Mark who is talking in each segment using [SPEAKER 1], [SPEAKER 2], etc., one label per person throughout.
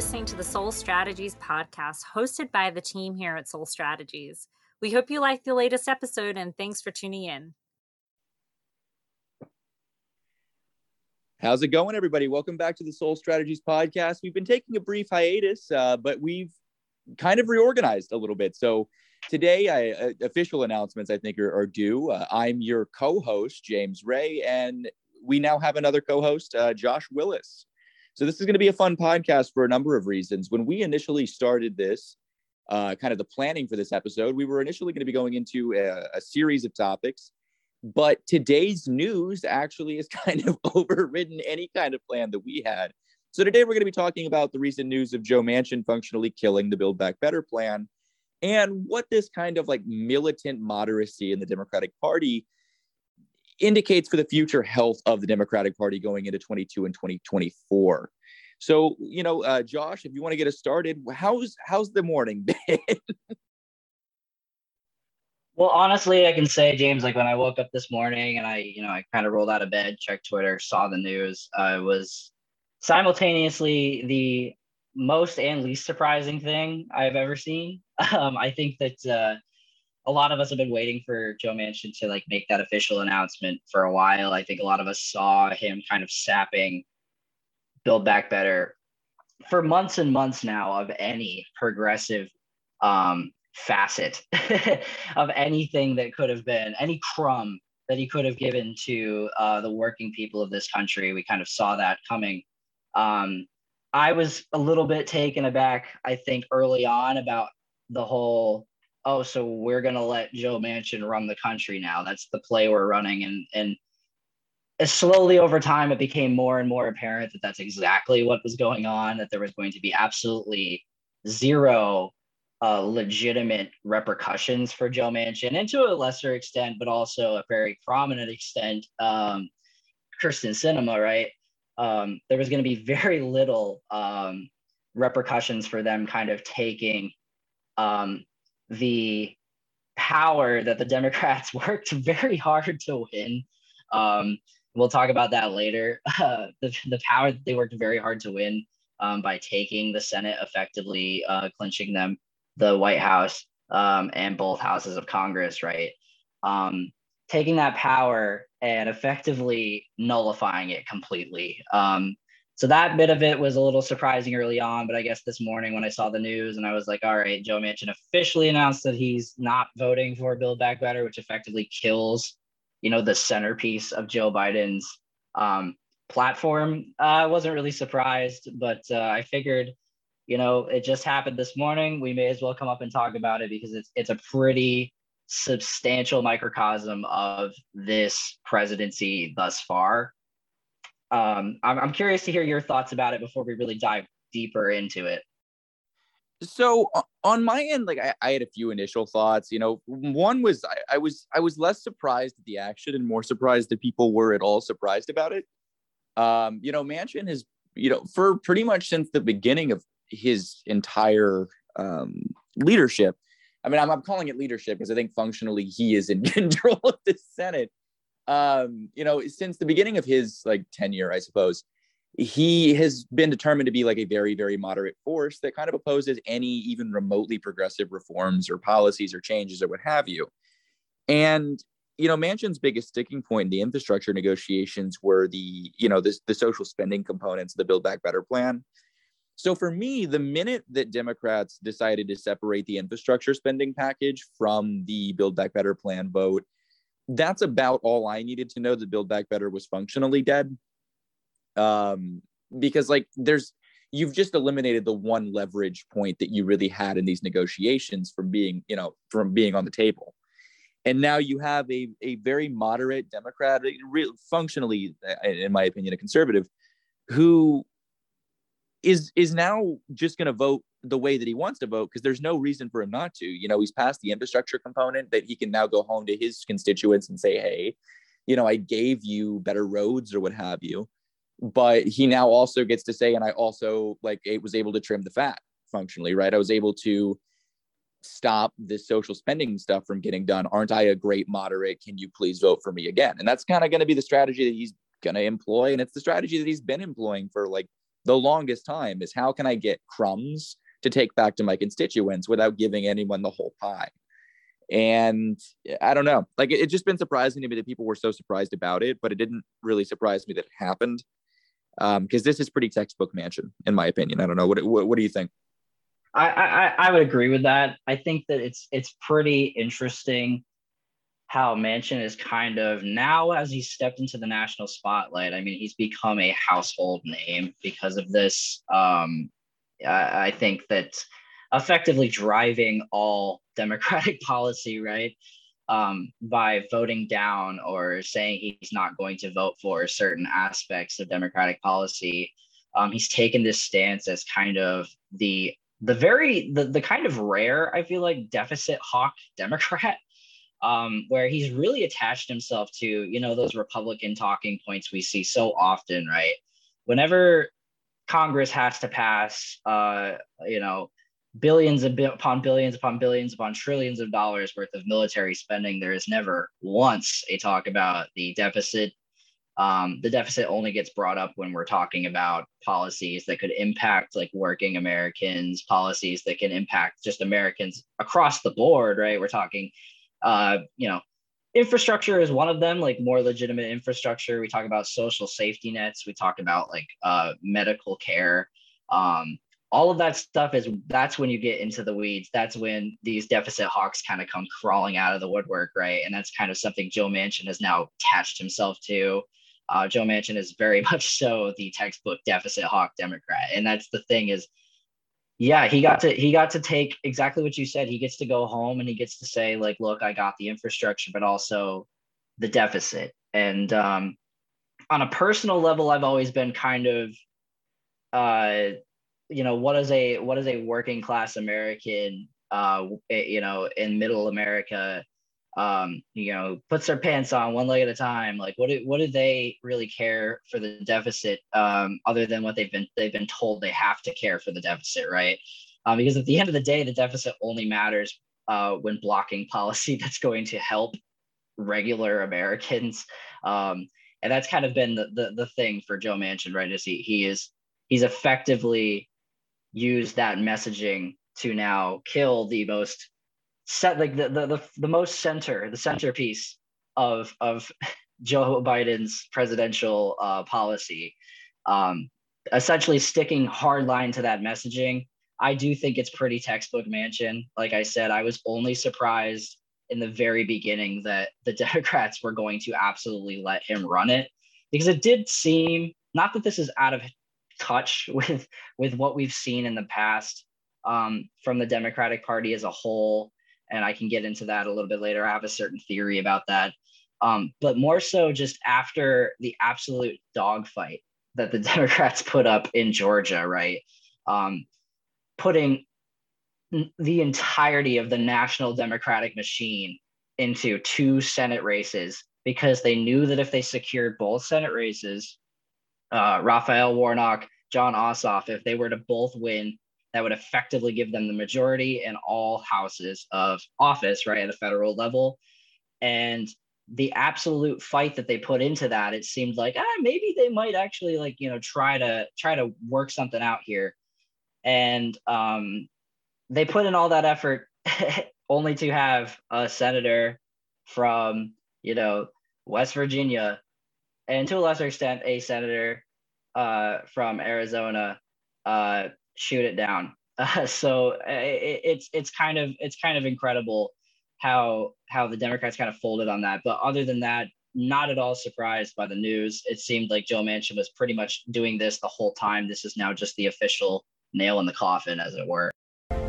[SPEAKER 1] Listening to the Soul Strategies podcast hosted by the team here at Soul Strategies. We hope you like the latest episode and thanks for tuning in.
[SPEAKER 2] How's it going, everybody? Welcome back to the Soul Strategies podcast. We've been taking a brief hiatus, uh, but we've kind of reorganized a little bit. So today, I, uh, official announcements I think are, are due. Uh, I'm your co-host, James Ray, and we now have another co-host, uh, Josh Willis. So this is going to be a fun podcast for a number of reasons. When we initially started this, uh, kind of the planning for this episode, we were initially going to be going into a, a series of topics but today's news actually has kind of overridden any kind of plan that we had. So today we're going to be talking about the recent news of Joe Manchin functionally killing the Build Back Better plan and what this kind of like militant moderacy in the Democratic Party indicates for the future health of the Democratic Party going into 22 and 2024. So, you know, uh, Josh, if you want to get us started, how's how's the morning been?
[SPEAKER 3] Well, honestly, I can say, James, like when I woke up this morning and I, you know, I kind of rolled out of bed, checked Twitter, saw the news, uh, was simultaneously the most and least surprising thing I've ever seen. Um, I think that uh, a lot of us have been waiting for Joe Manchin to like make that official announcement for a while. I think a lot of us saw him kind of sapping Build Back Better for months and months now of any progressive um, facet of anything that could have been any crumb that he could have given to uh, the working people of this country. We kind of saw that coming. Um, I was a little bit taken aback, I think, early on about the whole, oh, so we're to let Joe Manchin run the country now. That's the play we're running. And, and slowly over time, it became more and more apparent that that's exactly what was going on, that there was going to be absolutely zero uh, legitimate repercussions for Joe Manchin, and to a lesser extent, but also a very prominent extent, um, Kyrsten Sinema, right? Um, there was going to be very little um, repercussions for them kind of taking um, the power that the Democrats worked very hard to win. Um, we'll talk about that later. Uh, the, the power that they worked very hard to win um, by taking the Senate, effectively uh, clinching them the White House um, and both houses of Congress, right? Um, taking that power and effectively nullifying it completely. Um, so that bit of it was a little surprising early on, but I guess this morning when I saw the news and I was like, all right, Joe Manchin officially announced that he's not voting for Build Back Better, which effectively kills, you know, the centerpiece of Joe Biden's um, platform. Uh, I wasn't really surprised, but uh, I figured you know, it just happened this morning. We may as well come up and talk about it because it's it's a pretty substantial microcosm of this presidency thus far. Um, I'm, I'm curious to hear your thoughts about it before we really dive deeper into it.
[SPEAKER 2] So on my end, like I, I had a few initial thoughts. You know, one was I, I was I was less surprised at the action and more surprised that people were at all surprised about it. Um, you know, Manchin has you know for pretty much since the beginning of his entire um, leadership. I mean, I'm, I'm calling it leadership because I think functionally he is in control of the Senate. Um, you know, since the beginning of his like tenure, I suppose, he has been determined to be like a very, very moderate force that kind of opposes any even remotely progressive reforms or policies or changes or what have you. And you know, Manchin's biggest sticking point in the infrastructure negotiations were the, you know, this the social spending components of the Build Back Better plan. So for me, the minute that Democrats decided to separate the infrastructure spending package from the Build Back Better plan vote, that's about all I needed to know that Build Back Better was functionally dead. Um, because like there's you've just eliminated the one leverage point that you really had in these negotiations from being, you know, from being on the table. And now you have a, a very moderate Democrat, real, functionally, in my opinion, a conservative, who is is now just going to vote the way that he wants to vote because there's no reason for him not to. You know, he's passed the infrastructure component that he can now go home to his constituents and say, "Hey, you know, I gave you better roads or what have you." But he now also gets to say, and I also like it was able to trim the fat functionally, right? I was able to stop this social spending stuff from getting done. Aren't I a great moderate? Can you please vote for me again? And that's kind of going to be the strategy that he's going to employ, and it's the strategy that he's been employing for like the longest time is how can I get crumbs to take back to my constituents without giving anyone the whole pie? And I don't know, like it, it's just been surprising to me that people were so surprised about it, but it didn't really surprise me that it happened because um, this is pretty textbook Manchin, in my opinion. I don't know. What, what, what do you think?
[SPEAKER 3] I, I, I would agree with that. I think that it's it's pretty interesting how Manchin is kind of now as he stepped into the national spotlight. I mean, he's become a household name because of this. Um, I, I think that effectively driving all Democratic policy, right? Um, by voting down or saying he's not going to vote for certain aspects of Democratic policy. Um, he's taken this stance as kind of the the very the, the kind of rare i feel like deficit hawk democrat um, where he's really attached himself to you know those republican talking points we see so often right whenever congress has to pass uh, you know billions upon billions upon billions upon trillions of dollars worth of military spending there is never once a talk about the deficit um, the deficit only gets brought up when we're talking about policies that could impact like working Americans, policies that can impact just Americans across the board, right? We're talking, uh, you know, infrastructure is one of them, like more legitimate infrastructure. We talk about social safety nets. We talk about like uh, medical care. Um, all of that stuff is that's when you get into the weeds. That's when these deficit hawks kind of come crawling out of the woodwork, right? And that's kind of something Joe Manchin has now attached himself to. Uh, Joe Manchin is very much so the textbook deficit hawk Democrat, and that's the thing is, yeah, he got to he got to take exactly what you said. He gets to go home and he gets to say like, look, I got the infrastructure, but also the deficit. And um, on a personal level, I've always been kind of, uh, you know, what is a what is a working class American, uh, you know, in middle America um, you know, puts their pants on one leg at a time. Like, what do what do they really care for the deficit, um, other than what they've been they've been told they have to care for the deficit, right? Um, because at the end of the day, the deficit only matters uh, when blocking policy that's going to help regular Americans. Um, and that's kind of been the, the the thing for Joe Manchin, right? Is he he is he's effectively used that messaging to now kill the most set like the, the the the most center the centerpiece of of Joe Biden's presidential uh, policy, um, essentially sticking hard line to that messaging. I do think it's pretty textbook Manchin. Like I said, I was only surprised in the very beginning that the Democrats were going to absolutely let him run it because it did seem not that this is out of touch with with what we've seen in the past um, from the Democratic Party as a whole and I can get into that a little bit later. I have a certain theory about that. Um, but more so just after the absolute dogfight that the Democrats put up in Georgia, right? Um, putting the entirety of the national Democratic machine into two Senate races because they knew that if they secured both Senate races, uh, Raphael Warnock, Jon Ossoff, if they were to both win, that would effectively give them the majority in all houses of office, right, at a federal level. And the absolute fight that they put into that, it seemed like ah, maybe they might actually like you know try to try to work something out here, and um, they put in all that effort only to have a senator from you know West Virginia, and to a lesser extent a senator uh, from Arizona uh, shoot it down. Uh, so it, it's it's kind of it's kind of incredible how how the Democrats kind of folded on that. But other than that, not at all surprised by the news. It seemed like Joe Manchin was pretty much doing this the whole time. This is now just the official nail in the coffin, as it were.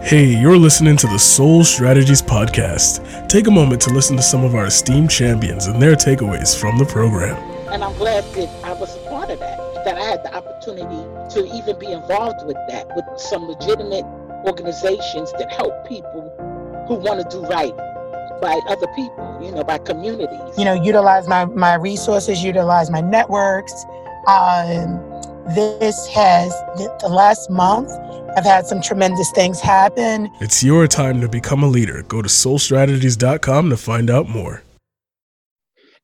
[SPEAKER 4] Hey, you're listening to the Soul Strategies Podcast. Take a moment to listen to some of our esteemed champions and their takeaways from the program.
[SPEAKER 5] And I'm glad that I was a part of that that I had the opportunity to even be involved with that, with some legitimate organizations that help people who want to do right by other people, you know, by communities.
[SPEAKER 6] You know, utilize my, my resources, utilize my networks. Um, this has, the last month, I've had some tremendous things happen.
[SPEAKER 4] It's your time to become a leader. Go to soulstrategies.com to find out more.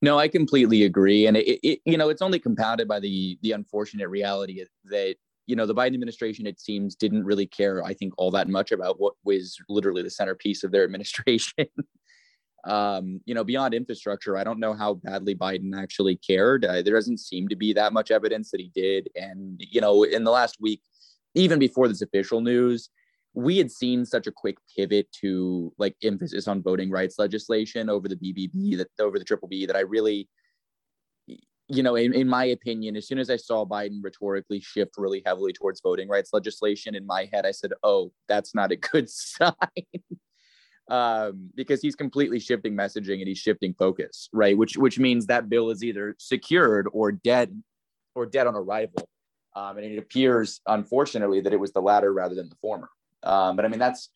[SPEAKER 2] No, I completely agree, and it, it, you know it's only compounded by the the unfortunate reality that you know, the Biden administration, it seems, didn't really care, I think, all that much about what was literally the centerpiece of their administration. um, you know, beyond infrastructure, I don't know how badly Biden actually cared. Uh, there doesn't seem to be that much evidence that he did. And, you know, in the last week, even before this official news, we had seen such a quick pivot to like emphasis on voting rights legislation over the BBB that over the triple B that I really, you know, in, in my opinion, as soon as I saw Biden rhetorically shift really heavily towards voting rights legislation, in my head, I said, oh, that's not a good sign. um, because he's completely shifting messaging and he's shifting focus, right? Which which means that bill is either secured or dead or dead on arrival. Um, and it appears, unfortunately, that it was the latter rather than the former. Um, but I mean, that's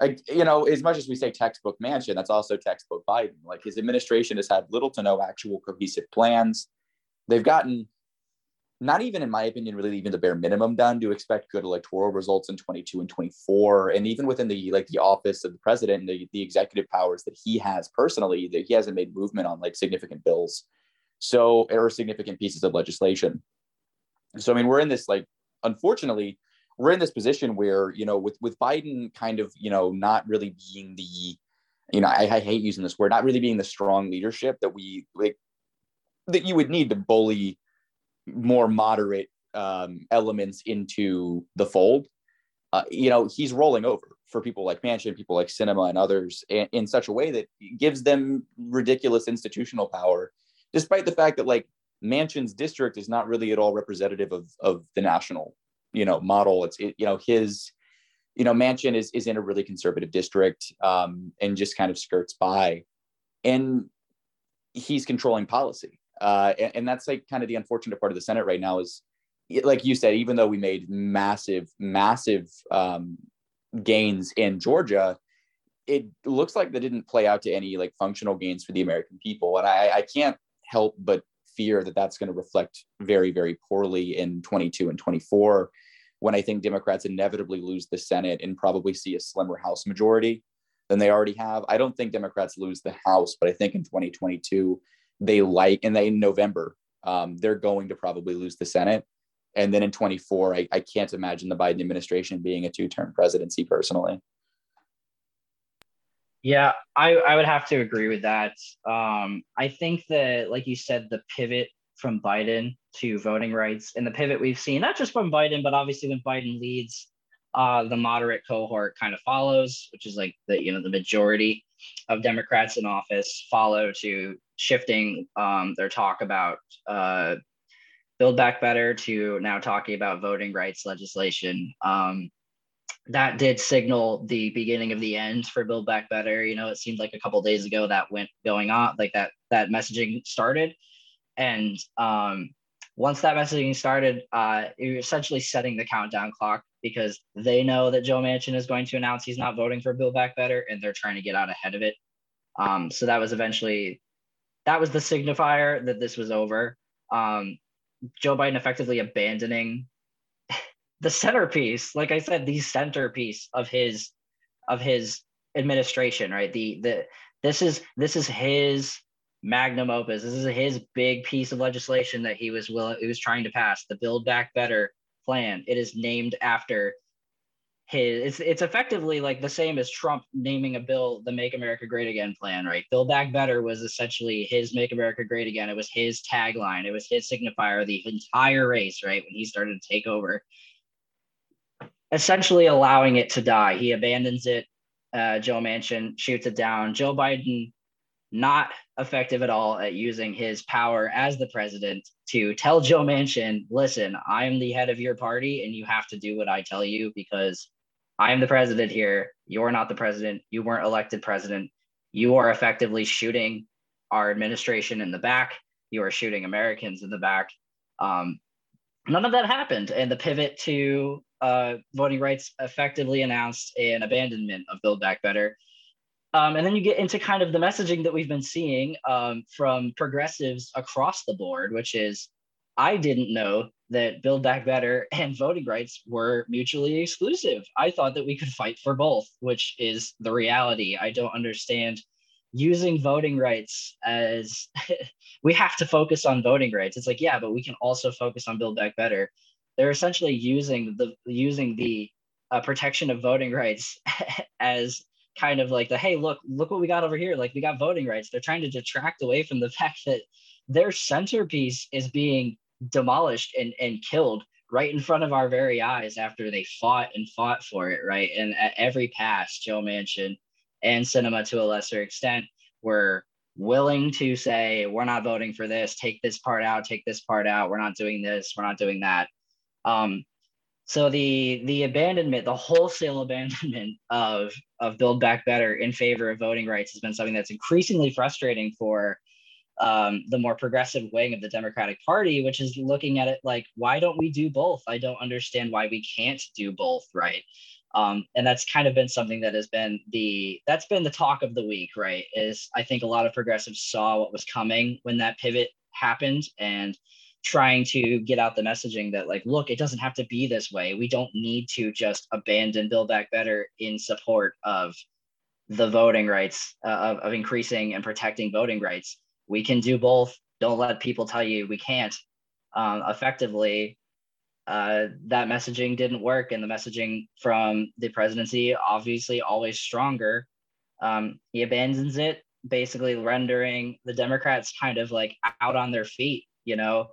[SPEAKER 2] like, you know, as much as we say textbook Manchin, that's also textbook Biden. Like his administration has had little to no actual cohesive plans. They've gotten not even in my opinion really even the bare minimum done to expect good electoral results in 22 and 24 and even within the like the office of the president the, the executive powers that he has personally that he hasn't made movement on like significant bills so or significant pieces of legislation. So i mean we're in this like unfortunately we're in this position where you know with with biden kind of you know not really being the you know I, I hate using this word not really being the strong leadership that we like that you would need to bully more moderate um, elements into the fold. Uh, you know, he's rolling over for people like Manchin, people like Sinema, and others in, in such a way that gives them ridiculous institutional power, despite the fact that like Manchin's district is not really at all representative of of the national, you know, model. It's it, you know his, you know, manchin is is in a really conservative district um, and just kind of skirts by, and he's controlling policy. Uh, and, and, that's like kind of the unfortunate part of the Senate right now is, like you said, even though we made massive, massive um, gains in Georgia, it looks like they didn't play out to any like functional gains for the American people. And I, I can't help but fear that that's going to reflect very, very poorly in 22 and 24 when I think Democrats inevitably lose the Senate and probably see a slimmer House majority than they already have. I don't think Democrats lose the House, but I think in 2022, they like, and they in November, um, they're going to probably lose the Senate. And then in 24, I, I can't imagine the Biden administration being a two term presidency personally.
[SPEAKER 3] Yeah, I, I would have to agree with that. Um, I think that, like you said, the pivot from Biden to voting rights and the pivot we've seen, not just from Biden, but obviously when Biden leads, uh, the moderate cohort kind of follows, which is like the you know the majority of Democrats in office follow to shifting um, their talk about uh, Build Back Better to now talking about voting rights legislation. Um, that did signal the beginning of the end for Build Back Better. You know, it seemed like a couple days ago that went going on, like that that messaging started, and um, once that messaging started, uh, you're essentially setting the countdown clock because they know that Joe Manchin is going to announce he's not voting for Build Back Better, and they're trying to get out ahead of it. Um, so that was eventually that was the signifier that this was over. Um, Joe Biden effectively abandoning the centerpiece, like I said, the centerpiece of his of his administration, right? The the this is this is his magnum opus. This is his big piece of legislation that he was will he was trying to pass, the Build Back Better plan. It is named after his it's it's effectively like the same as Trump naming a bill the Make America Great Again plan, right? Build Back Better was essentially his Make America Great Again. It was his tagline. It was his signifier the entire race, right? When he started to take over, essentially allowing it to die. He abandons it. Uh, Joe Manchin shoots it down. Joe Biden not effective at all at using his power as the president to tell Joe Manchin, listen, I am the head of your party and you have to do what I tell you because I am the president here. You're not the president. You weren't elected president. You are effectively shooting our administration in the back. You are shooting Americans in the back. Um, none of that happened. And the pivot to uh, voting rights effectively announced an abandonment of Build Back Better. Um, and then you get into kind of the messaging that we've been seeing um, from progressives across the board, which is I didn't know that Build Back Better and voting rights were mutually exclusive. I thought that we could fight for both, which is the reality. I don't understand using voting rights as we have to focus on voting rights. It's like, yeah, but we can also focus on Build Back Better. They're essentially using the using the uh, protection of voting rights as kind of like the hey look look what we got over here. Like we got voting rights. They're trying to detract away from the fact that their centerpiece is being demolished and, and killed right in front of our very eyes after they fought and fought for it right? And at every pass joe manchin and sinema to a lesser extent were willing to say we're not voting for this. Take this part out. Take this part out. We're not doing this. We're not doing that um, so the the abandonment, the wholesale abandonment of of Build Back Better in favor of voting rights has been something that's increasingly frustrating for um, the more progressive wing of the Democratic Party, which is looking at it like, why don't we do both? I don't understand why we can't do both, right? Um, and that's kind of been something that has been the that's been the talk of the week, right? Is I think a lot of progressives saw what was coming when that pivot happened and trying to get out the messaging that like look it doesn't have to be this way. We don't need to just abandon build back better in support of the voting rights uh, of, of increasing and protecting voting rights. We can do both. Don't let people tell you we can't. Um, effectively uh, that messaging didn't work and the messaging from the presidency obviously always stronger. Um, he abandons it basically rendering the democrats kind of like out on their feet you know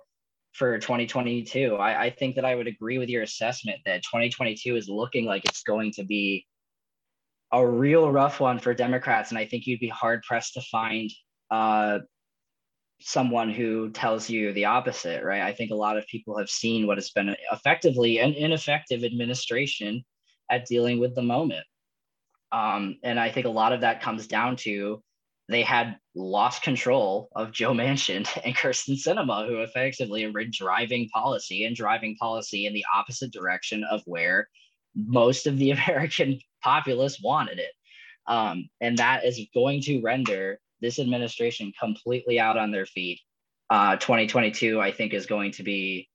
[SPEAKER 3] for 2022. I, I think that I would agree with your assessment that 2022 is looking like it's going to be a real rough one for Democrats. And I think you'd be hard pressed to find uh, someone who tells you the opposite, right? I think a lot of people have seen what has been effectively an ineffective administration at dealing with the moment. Um, and I think a lot of that comes down to they had lost control of Joe Manchin and Kyrsten Sinema, who effectively were driving policy and driving policy in the opposite direction of where most of the American populace wanted it. Um, and that is going to render this administration completely out on their feet. Uh, 2022, I think, is going to be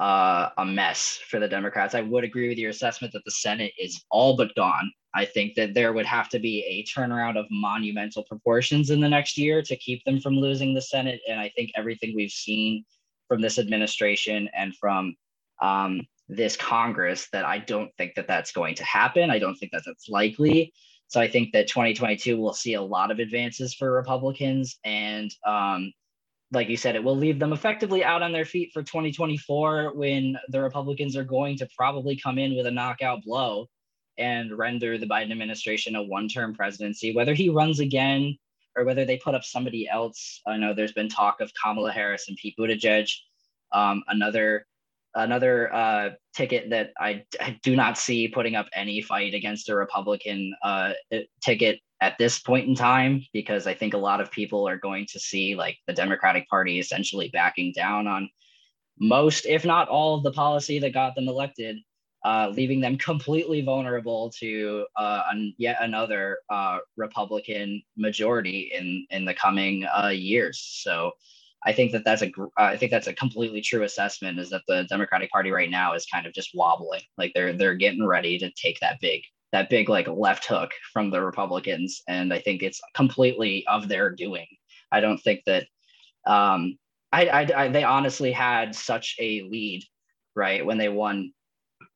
[SPEAKER 3] uh, a mess for the Democrats. I would agree with your assessment that the Senate is all but gone. I think that there would have to be a turnaround of monumental proportions in the next year to keep them from losing the Senate. And I think everything we've seen from this administration and from um, this Congress that I don't think that that's going to happen. I don't think that that's likely. So I think that 2022 will see a lot of advances for Republicans and um, like you said, it will leave them effectively out on their feet for 2024 when the Republicans are going to probably come in with a knockout blow and render the Biden administration a one term presidency. Whether he runs again or whether they put up somebody else, I know there's been talk of Kamala Harris and Pete Buttigieg. Um, another another uh, ticket that I, I, do not see putting up any fight against a Republican uh, ticket at this point in time because I think a lot of people are going to see like the Democratic Party essentially backing down on most, if not all, of the policy that got them elected, uh, leaving them completely vulnerable to uh, an, yet another uh, Republican majority in in the coming uh, years. So. I think that that's a I think that's a completely true assessment is that the Democratic Party right now is kind of just wobbling like they're they're getting ready to take that big that big like left hook from the Republicans, and I think it's completely of their doing. I don't think that um, I, I, I they honestly had such a lead, right? When they won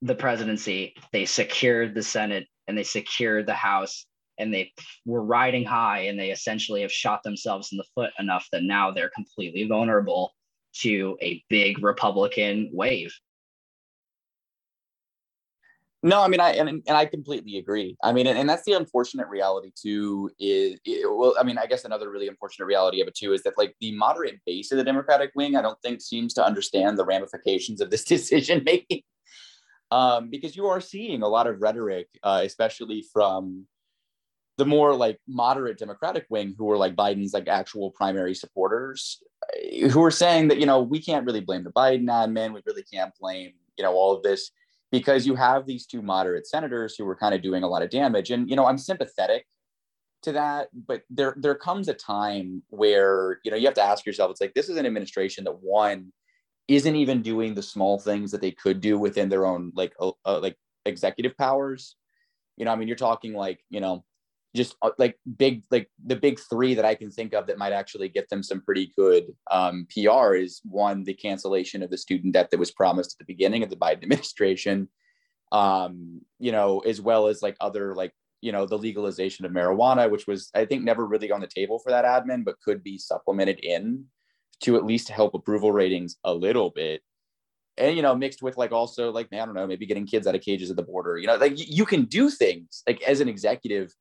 [SPEAKER 3] the presidency, they secured the Senate and they secured the House, and they were riding high, and they essentially have shot themselves in the foot enough that now they're completely vulnerable to a big Republican wave.
[SPEAKER 2] No, I mean, I and, and I completely agree. I mean, and, and that's the unfortunate reality too. Is it, well, I mean, I guess another really unfortunate reality of it too is that like the moderate base of the Democratic wing, I don't think seems to understand the ramifications of this decision making, um, because you are seeing a lot of rhetoric, uh, especially from the more like moderate Democratic wing, who are like Biden's like actual primary supporters, who are saying that you know we can't really blame the Biden admin, we really can't blame you know all of this because you have these two moderate senators who were kind of doing a lot of damage. And, you know, I'm sympathetic to that, but there there comes a time where, you know, you have to ask yourself, it's like this is an administration that one isn't even doing the small things that they could do within their own like uh, like executive powers. You know, I mean, you're talking like, you know, just uh, like big like the big three that I can think of that might actually get them some pretty good um, PR is one the cancellation of the student debt that was promised at the beginning of the Biden administration, um, you know, as well as like other like you know the legalization of marijuana, which was I think never really on the table for that admin, but could be supplemented in to at least help approval ratings a little bit. And you know mixed with like also like i don't know maybe getting kids out of cages at the border you know like you can do things like as an executive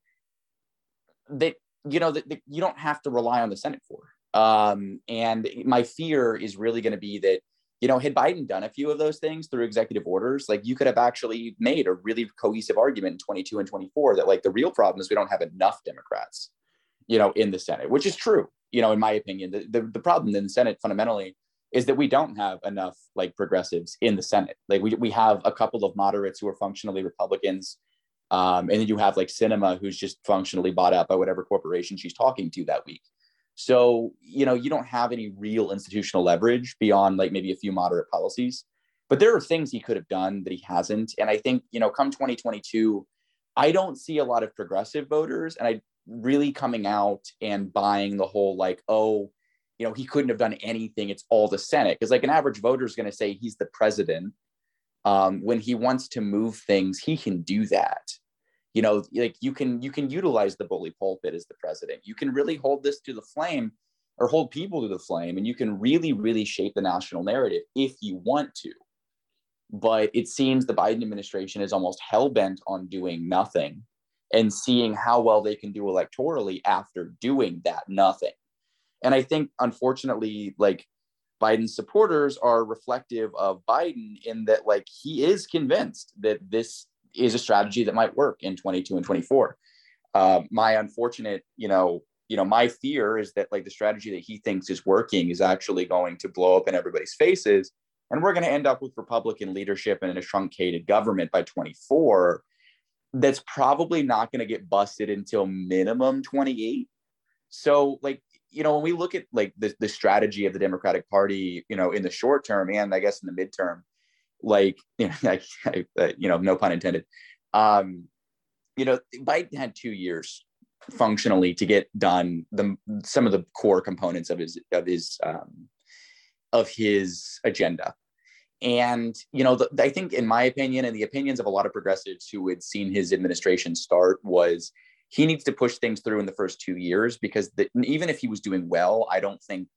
[SPEAKER 2] that you know that, that you don't have to rely on the senate for. Um and my fear is really going to be that you know had biden done a few of those things through executive orders like you could have actually made a really cohesive argument in 22 and 24 that like the real problem is we don't have enough democrats you know in the senate which is true you know in my opinion the, the, the problem in the senate fundamentally is that we don't have enough like progressives in the Senate. Like we, we have a couple of moderates who are functionally Republicans. Um, and then you have like sinema who's just functionally bought out by whatever corporation she's talking to that week. So, you know, you don't have any real institutional leverage beyond like maybe a few moderate policies. But there are things he could have done that he hasn't. And I think, you know, come 2022, I don't see a lot of progressive voters and I really coming out and buying the whole like, oh, you know, he couldn't have done anything. It's all the Senate. Because like an average voter is going to say he's the president. Um, when he wants to move things, he can do that. You know, like you can you can utilize the bully pulpit as the president. You can really hold this to the flame or hold people to the flame, and you can really, really shape the national narrative if you want to. But it seems the Biden administration is almost hell bent on doing nothing and seeing how well they can do electorally after doing that nothing. And I think, unfortunately, like Biden's supporters are reflective of Biden in that, like, he is convinced that this is a strategy that might work in 22 and 24. Uh, my unfortunate, you know, you know, my fear is that like the strategy that he thinks is working is actually going to blow up in everybody's faces, and we're going to end up with Republican leadership and a truncated government by 24. That's probably not going to get busted until minimum 28. So, like, you know, when we look at like the, the strategy of the Democratic Party, you know, in the short term and I guess in the midterm, like, you know, I, I, you know no pun intended. Um, you know, Biden had two years functionally to get done the some of the core components of his of his um, of his agenda. And you know, the, I think, in my opinion, and the opinions of a lot of progressives who had seen his administration start, was he needs to push things through in the first two years because the, even if he was doing well, I don't think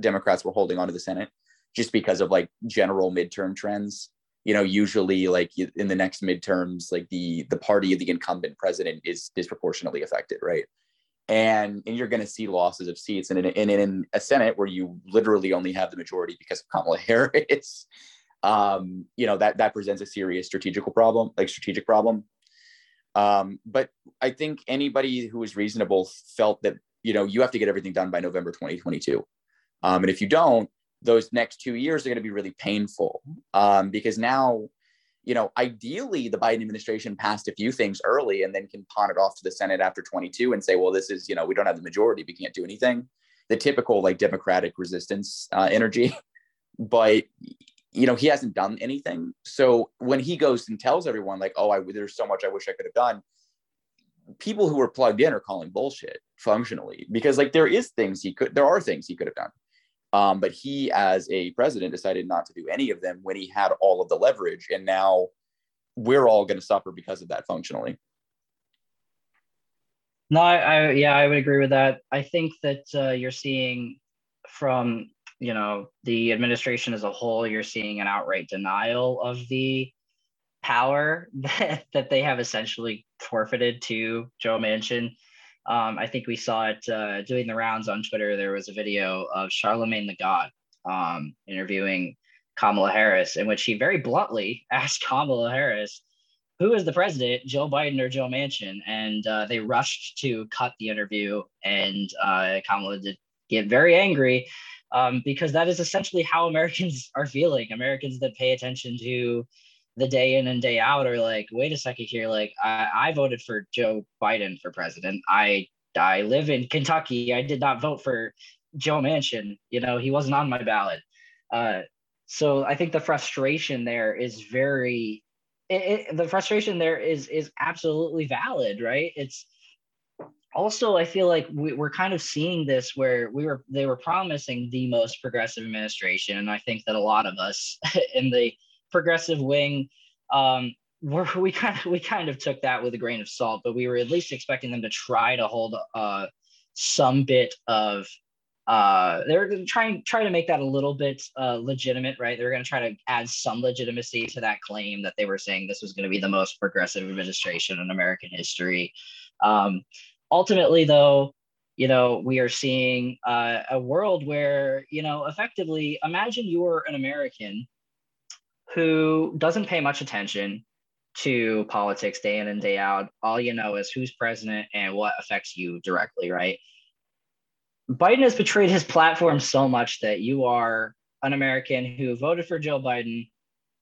[SPEAKER 2] Democrats were holding on to the Senate just because of like general midterm trends. You know, usually like in the next midterms, like the the party of the incumbent president is disproportionately affected, right? And and you're going to see losses of seats, and in, in, in a Senate where you literally only have the majority because of Kamala Harris, um, you know that that presents a serious strategical problem, like strategic problem. Um, but I think anybody who is reasonable felt that you know you have to get everything done by November 2022, um, and if you don't, those next two years are going to be really painful um, because now, you know, ideally the Biden administration passed a few things early and then can pawn it off to the Senate after 22 and say, well, this is you know we don't have the majority, we can't do anything. The typical like Democratic resistance uh, energy, but you know, he hasn't done anything. So when he goes and tells everyone, like, oh, I, there's so much I wish I could have done, people who are plugged in are calling bullshit functionally because, like, there is things he could, there are things he could have done. Um, but he, as a president, decided not to do any of them when he had all of the leverage. And now we're all going to suffer because of that functionally.
[SPEAKER 3] No, I, I, yeah, I would agree with that. I think that uh, you're seeing from you know the administration as a whole you're seeing an outright denial of the power that, that they have essentially forfeited to joe manchin um, i think we saw it uh, doing the rounds on twitter there was a video of Charlamagne tha God um, interviewing kamala harris in which he very bluntly asked kamala harris who is the president, Joe Biden or Joe Manchin? And uh, they rushed to cut the interview, and uh, Kamala did get very angry um, because that is essentially how Americans are feeling. Americans that pay attention to the day in and day out are like, wait a second here, like I, I voted for Joe Biden for president. I I live in Kentucky. I did not vote for Joe Manchin. You know, he wasn't on my ballot. Uh, so I think the frustration there is very. It, it, the frustration there is is absolutely valid, right? It's also i feel like we, we're kind of seeing this where we were they were promising the most progressive administration and i think that a lot of us in the progressive wing um, we kind of we kind of took that with a grain of salt but we were at least expecting them to try to hold uh, some bit of uh, they're going to try try to make that a little bit uh, legitimate, right? They're going to try to add some legitimacy to that claim that they were saying this was going to be the most progressive administration in American history. Um, ultimately, though, you know, we are seeing uh, a world where, you know, effectively, imagine you're an American who doesn't pay much attention to politics day in and day out. All you know is who's president and what affects you directly, right? Biden has betrayed his platform so much that you are an American who voted for Joe Biden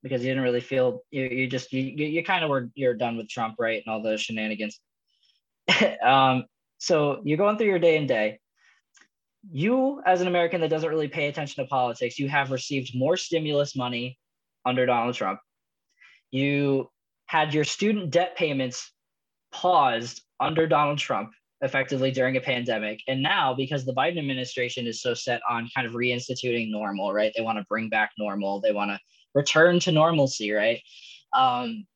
[SPEAKER 3] because you didn't really feel you, you just you, you kind of were you're done with Trump, right? And all the shenanigans. um, so you're going through your day and day. You, as an American that doesn't really pay attention to politics, you have received more stimulus money under Donald Trump. You had your student debt payments paused under Donald Trump effectively during a pandemic. And now, because the Biden administration is so set on kind of reinstituting normal, right? They want to bring back normal, they want to return to normalcy, right? Um,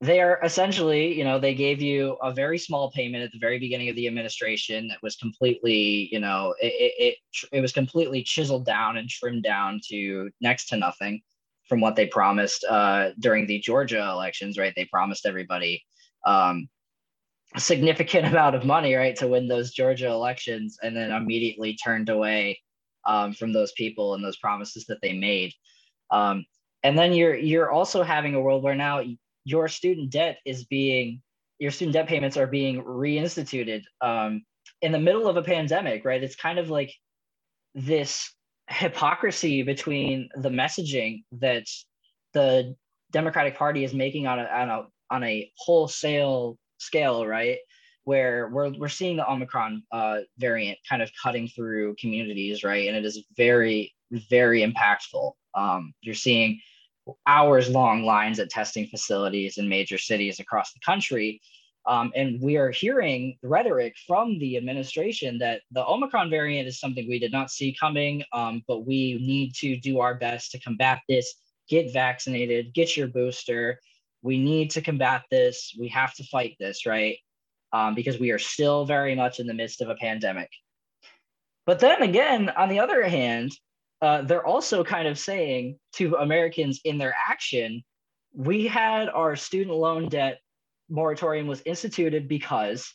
[SPEAKER 3] they are essentially, you know, they gave you a very small payment at the very beginning of the administration that was completely, you know, it, it, it was completely chiseled down and trimmed down to next to nothing from what they promised uh, during the Georgia elections, right? They promised everybody um, a significant amount of money, right, to win those Georgia elections, and then immediately turned away um, from those people and those promises that they made. Um, and then you're you're also having a world where now your student debt is being your student debt payments are being reinstituted um, in the middle of a pandemic, right? It's kind of like this hypocrisy between the messaging that the Democratic Party is making on a on a on a wholesale scale, right? Where we're we're seeing the Omicron uh, variant kind of cutting through communities, right? And it is very very impactful. Um, you're seeing hours long lines at testing facilities in major cities across the country. Um, and we are hearing rhetoric from the administration that the Omicron variant is something we did not see coming, um, but we need to do our best to combat this. Get vaccinated, get your booster, we need to combat this. We have to fight this, right? Um, because we are still very much in the midst of a pandemic. But then again, on the other hand, uh, they're also kind of saying to Americans in their action, we had our student loan debt moratorium was instituted because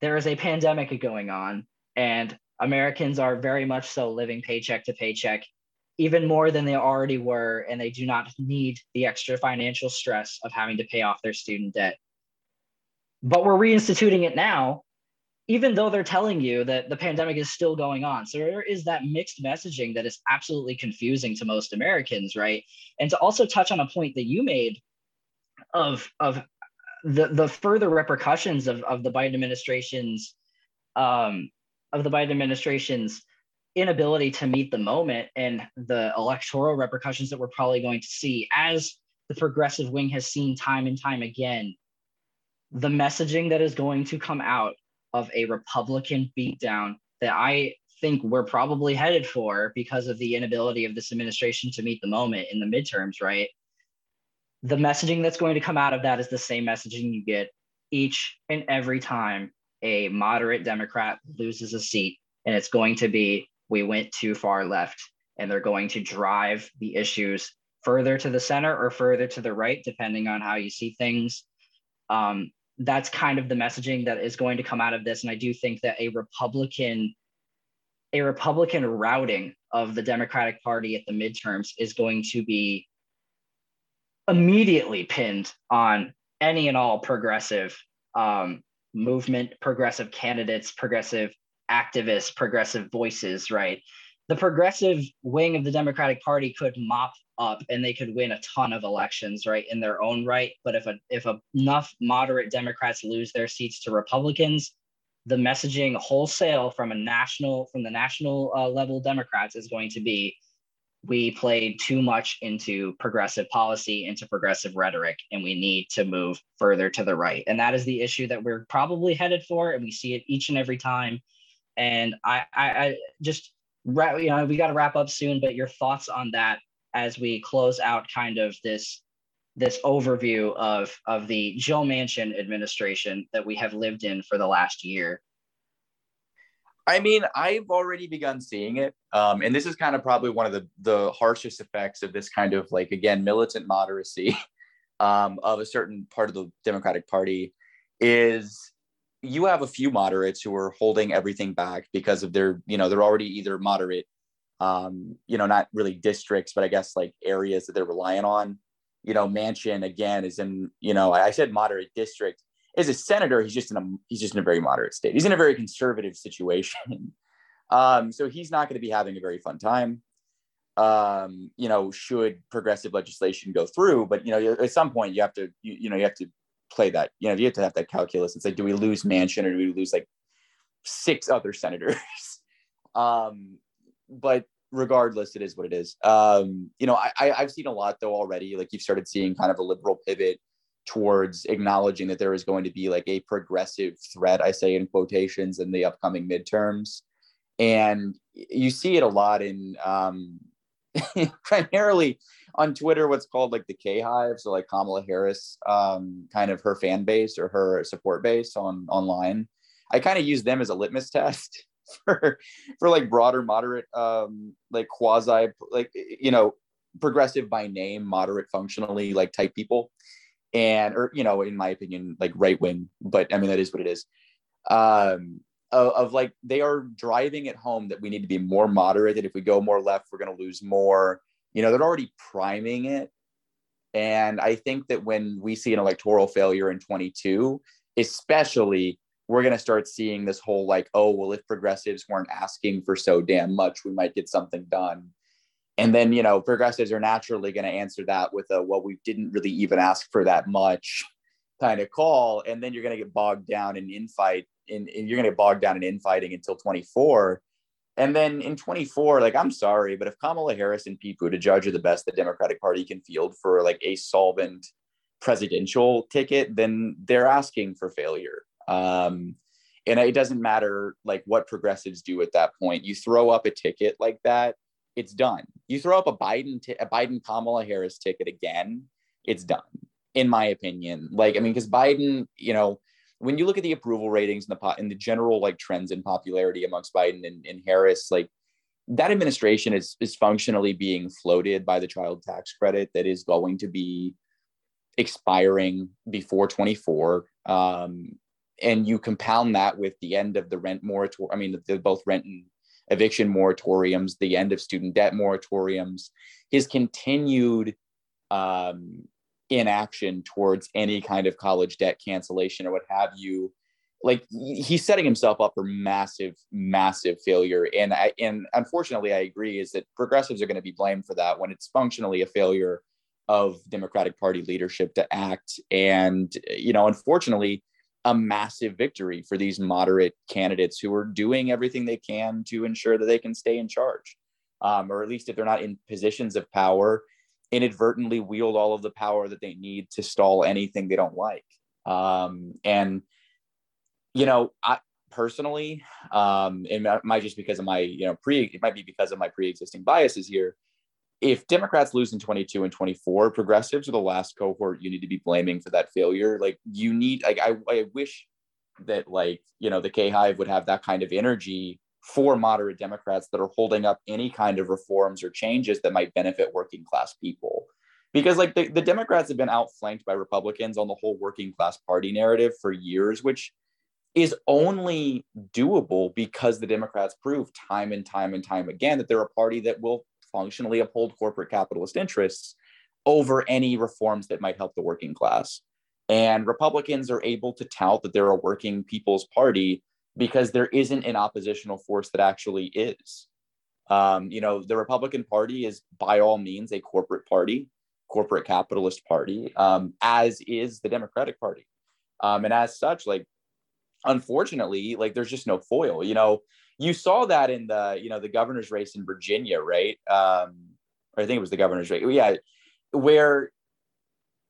[SPEAKER 3] there is a pandemic going on and Americans are very much so living paycheck to paycheck even more than they already were, and they do not need the extra financial stress of having to pay off their student debt. But we're reinstituting it now, even though they're telling you that the pandemic is still going on. So there is that mixed messaging that is absolutely confusing to most Americans, right? And to also touch on a point that you made of of the the further repercussions of, of the Biden administration's um, of the Biden administration's inability to meet the moment and the electoral repercussions that we're probably going to see as the progressive wing has seen time and time again the messaging that is going to come out of a republican beatdown that i think we're probably headed for because of the inability of this administration to meet the moment in the midterms right the messaging that's going to come out of that is the same messaging you get each and every time a moderate democrat loses a seat and it's going to be we went too far left and they're going to drive the issues further to the center or further to the right, depending on how you see things. Um, that's kind of the messaging that is going to come out of this. And I do think that a Republican, a Republican routing of the Democratic Party at the midterms is going to be immediately pinned on any and all progressive um, movement, progressive candidates, progressive activists, progressive voices, right? The progressive wing of the Democratic Party could mop up and they could win a ton of elections, right, in their own right. But if a, if a, enough moderate Democrats lose their seats to Republicans, the messaging wholesale from a national from the national uh, level Democrats is going to be we played too much into progressive policy, into progressive rhetoric, and we need to move further to the right. And that is the issue that we're probably headed for, and we see it each and every time. And I, I, I just, you know, we got to wrap up soon. But your thoughts on that as we close out kind of this this overview of of the Joe Manchin administration that we have lived in for the last year
[SPEAKER 2] I mean, I've already begun seeing it. Um, and this is kind of probably one of the, the harshest effects of this kind of like, again, militant moderacy um, of a certain part of the Democratic Party is you have a few moderates who are holding everything back because of their, you know, they're already either moderate, um, you know, not really districts, but I guess like areas that they're relying on. You know, Manchin again is in, you know, I said moderate district as a senator, he's just in a he's just in a very moderate state. He's in a very conservative situation. Um, so he's not going to be having a very fun time. Um, you know, should progressive legislation go through, but you know, at some point you have to you, you know you have to play that. You know, you have to have that calculus and say, do we lose Manchin or do we lose like six other senators? um, but regardless, it is what it is. Um, you know, I, I I've seen a lot though already. Like you've started seeing kind of a liberal pivot towards acknowledging that there is going to be like a progressive threat, I say in quotations, in the upcoming midterms. And you see it a lot in um, primarily on Twitter, what's called like the K Hive. So like Kamala Harris, um, kind of her fan base or her support base on online. I kind of use them as a litmus test for for like broader moderate um like quasi like you know progressive by name moderate functionally like type people. And or you know in my opinion like right wing but i mean that is what it is. Um of, of, like they are driving it home that we need to be more moderate that if we go more left we're going to lose more. You know they're already priming it. And i think that when we see an electoral failure in 22 especially we're going to start seeing this whole like oh well if progressives weren't asking for so damn much we might get something done and then, you know, progressives are naturally going to answer that with a, well, we didn't really even ask for that much kind of call. And then you're going to get bogged down in infight in, in you're going to get bogged down in infighting until 24. And then in 24, like, I'm sorry, but if Kamala Harris and Pete Buttigieg are the best the Democratic Party can field for like a solvent presidential ticket, then they're asking for failure. Um, and it doesn't matter like what progressives do at that point. You throw up a ticket like that, it's done. You throw up a Biden t- a Biden Kamala Harris ticket again, it's done. In my opinion, like I mean, because Biden, you know, when you look at the approval ratings and the pot and the general like trends in popularity amongst Biden and, and Harris, like that administration is is functionally being floated by the child tax credit that is going to be expiring before 24 um, and you compound that with the end of the rent moratorium i mean the, both rent and eviction moratoriums, the end of student debt moratoriums, his continued um, inaction towards any kind of college debt cancellation or what have you. Like he's setting himself up for massive, massive failure. And I, and unfortunately, I agree is that progressives are going to be blamed for that when it's functionally a failure of Democratic Party leadership to act. And you know, unfortunately, a massive victory for these moderate candidates who are doing everything they can to ensure that they can stay in charge, um, or at least if they're not in positions of power, inadvertently wield all of the power that they need to stall anything they don't like. Um, and you know, I personally, um, it might just because of my you know pre, it might be because of my pre-existing biases here if Democrats lose in 22 and 24, progressives are the last cohort you need to be blaming for that failure. Like you need, like I, I wish that like you know the K Hive would have that kind of energy for moderate Democrats that are holding up any kind of reforms or changes that might benefit working class people. Because like the, the Democrats have been outflanked by Republicans on the whole working class party narrative for years, which is only doable because the Democrats prove time and time and time again that they're a party that will functionally uphold corporate capitalist interests over any reforms that might help the working class. And Republicans are able to tout that they're a working people's party because there isn't an oppositional force that actually is. Um, you know, the Republican Party is by all means a corporate party, corporate capitalist party, um, as is the Democratic Party. Um, and as such, like, unfortunately, like, there's just no foil. You know, you saw that in the you know the governor's race in Virginia, right? Um, or I think it was the governor's race. Yeah, where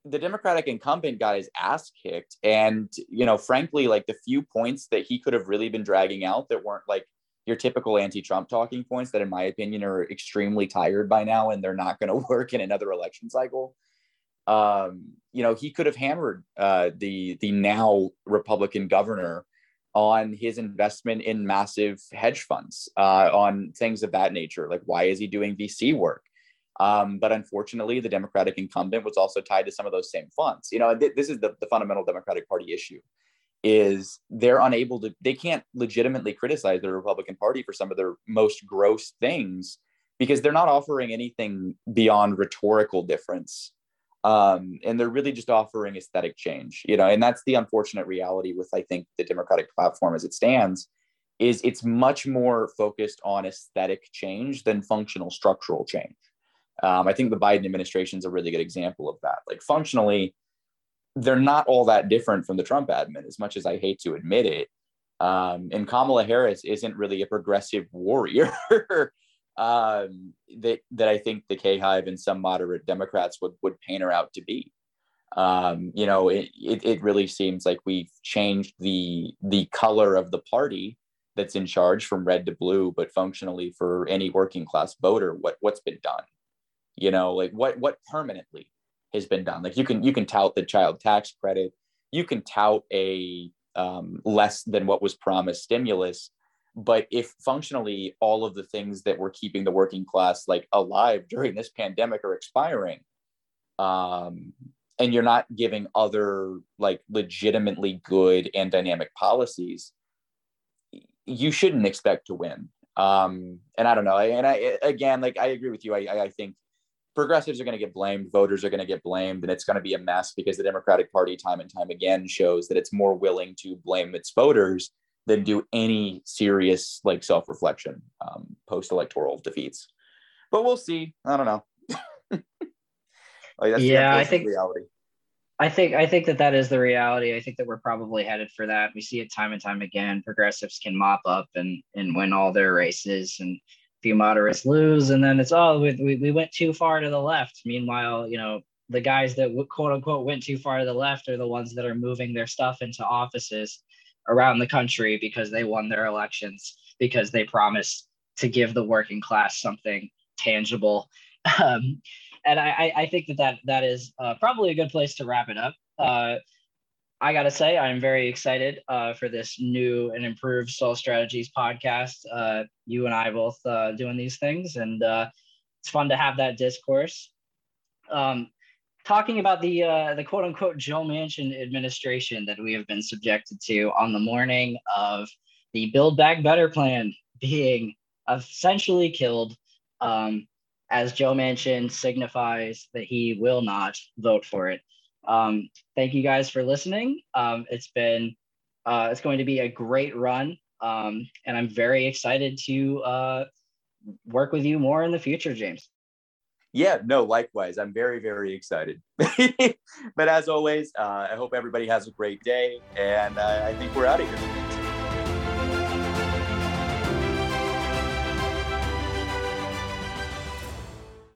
[SPEAKER 2] the Democratic incumbent got his ass kicked. And, you know, frankly, like the few points that he could have really been dragging out that weren't like your typical anti-Trump talking points that, in my opinion, are extremely tired by now and they're not going to work in another election cycle. Um, you know, he could have hammered uh, the the now Republican governor on his investment in massive hedge funds, uh, on things of that nature. Like, why is he doing VC work? Um, but unfortunately, the Democratic incumbent was also tied to some of those same funds. You know, th- this is the, the fundamental Democratic Party issue is they're unable to they can't legitimately criticize the Republican Party for some of their most gross things because they're not offering anything beyond rhetorical difference. Um, and they're really just offering aesthetic change, you know, and that's the unfortunate reality with I think the Democratic platform as it stands is it's much more focused on aesthetic change than functional structural change. Um, I think the Biden administration is a really good example of that. Like functionally, they're not all that different from the Trump admin, as much as I hate to admit it. Um, and Kamala Harris isn't really a progressive warrior um, that that I think the K Hive and some moderate Democrats would would paint her out to be. Um, you know, it, it it really seems like we've changed the the color of the party that's in charge from red to blue, but functionally for any working class voter, what what's been done? You know like what what permanently has been done? Like you can you can tout the child tax credit. You can tout a um, less than what was promised stimulus but if functionally all of the things that were keeping the working class like alive during this pandemic are expiring um, and you're not giving other like legitimately good and dynamic policies you shouldn't expect to win. Um, and i don't know and i again like i agree with you. I, I think progressives are going to get blamed, voters are going to get blamed, and it's going to be a mess because the Democratic Party, time and time again, shows that it's more willing to blame its voters than do any serious like self reflection um, post electoral defeats. But we'll see. I don't know.
[SPEAKER 3] like, that's yeah, I think reality. I think I think that that is the reality. I think that we're probably headed for that. We see it time and time again. Progressives can mop up and and win all their races and few moderates lose, and then it's oh we, we went too far to the left. Meanwhile, you know the guys that quote unquote went too far to the left are the ones that are moving their stuff into offices around the country because they won their elections because they promised to give the working class something tangible. Um, and I, I think that that, that is uh, probably a good place to wrap it up. Uh, I gotta say, I'm very excited uh, for this new and improved Soul Strategies podcast. Uh, you and I both uh, doing these things, and uh, it's fun to have that discourse. Um, talking about the uh, the quote unquote Joe Manchin administration that we have been subjected to on the morning of the Build Back Better plan being essentially killed. Um, as Joe Manchin signifies that he will not vote for it. Um, thank you guys for listening. Um, it's been uh, it's going to be a great run, um, and I'm very excited to uh, work with you more in the future, James.
[SPEAKER 2] Yeah, no, likewise. I'm very, very excited. but as always, uh, I hope everybody has a great day, and uh, I think we're out of here.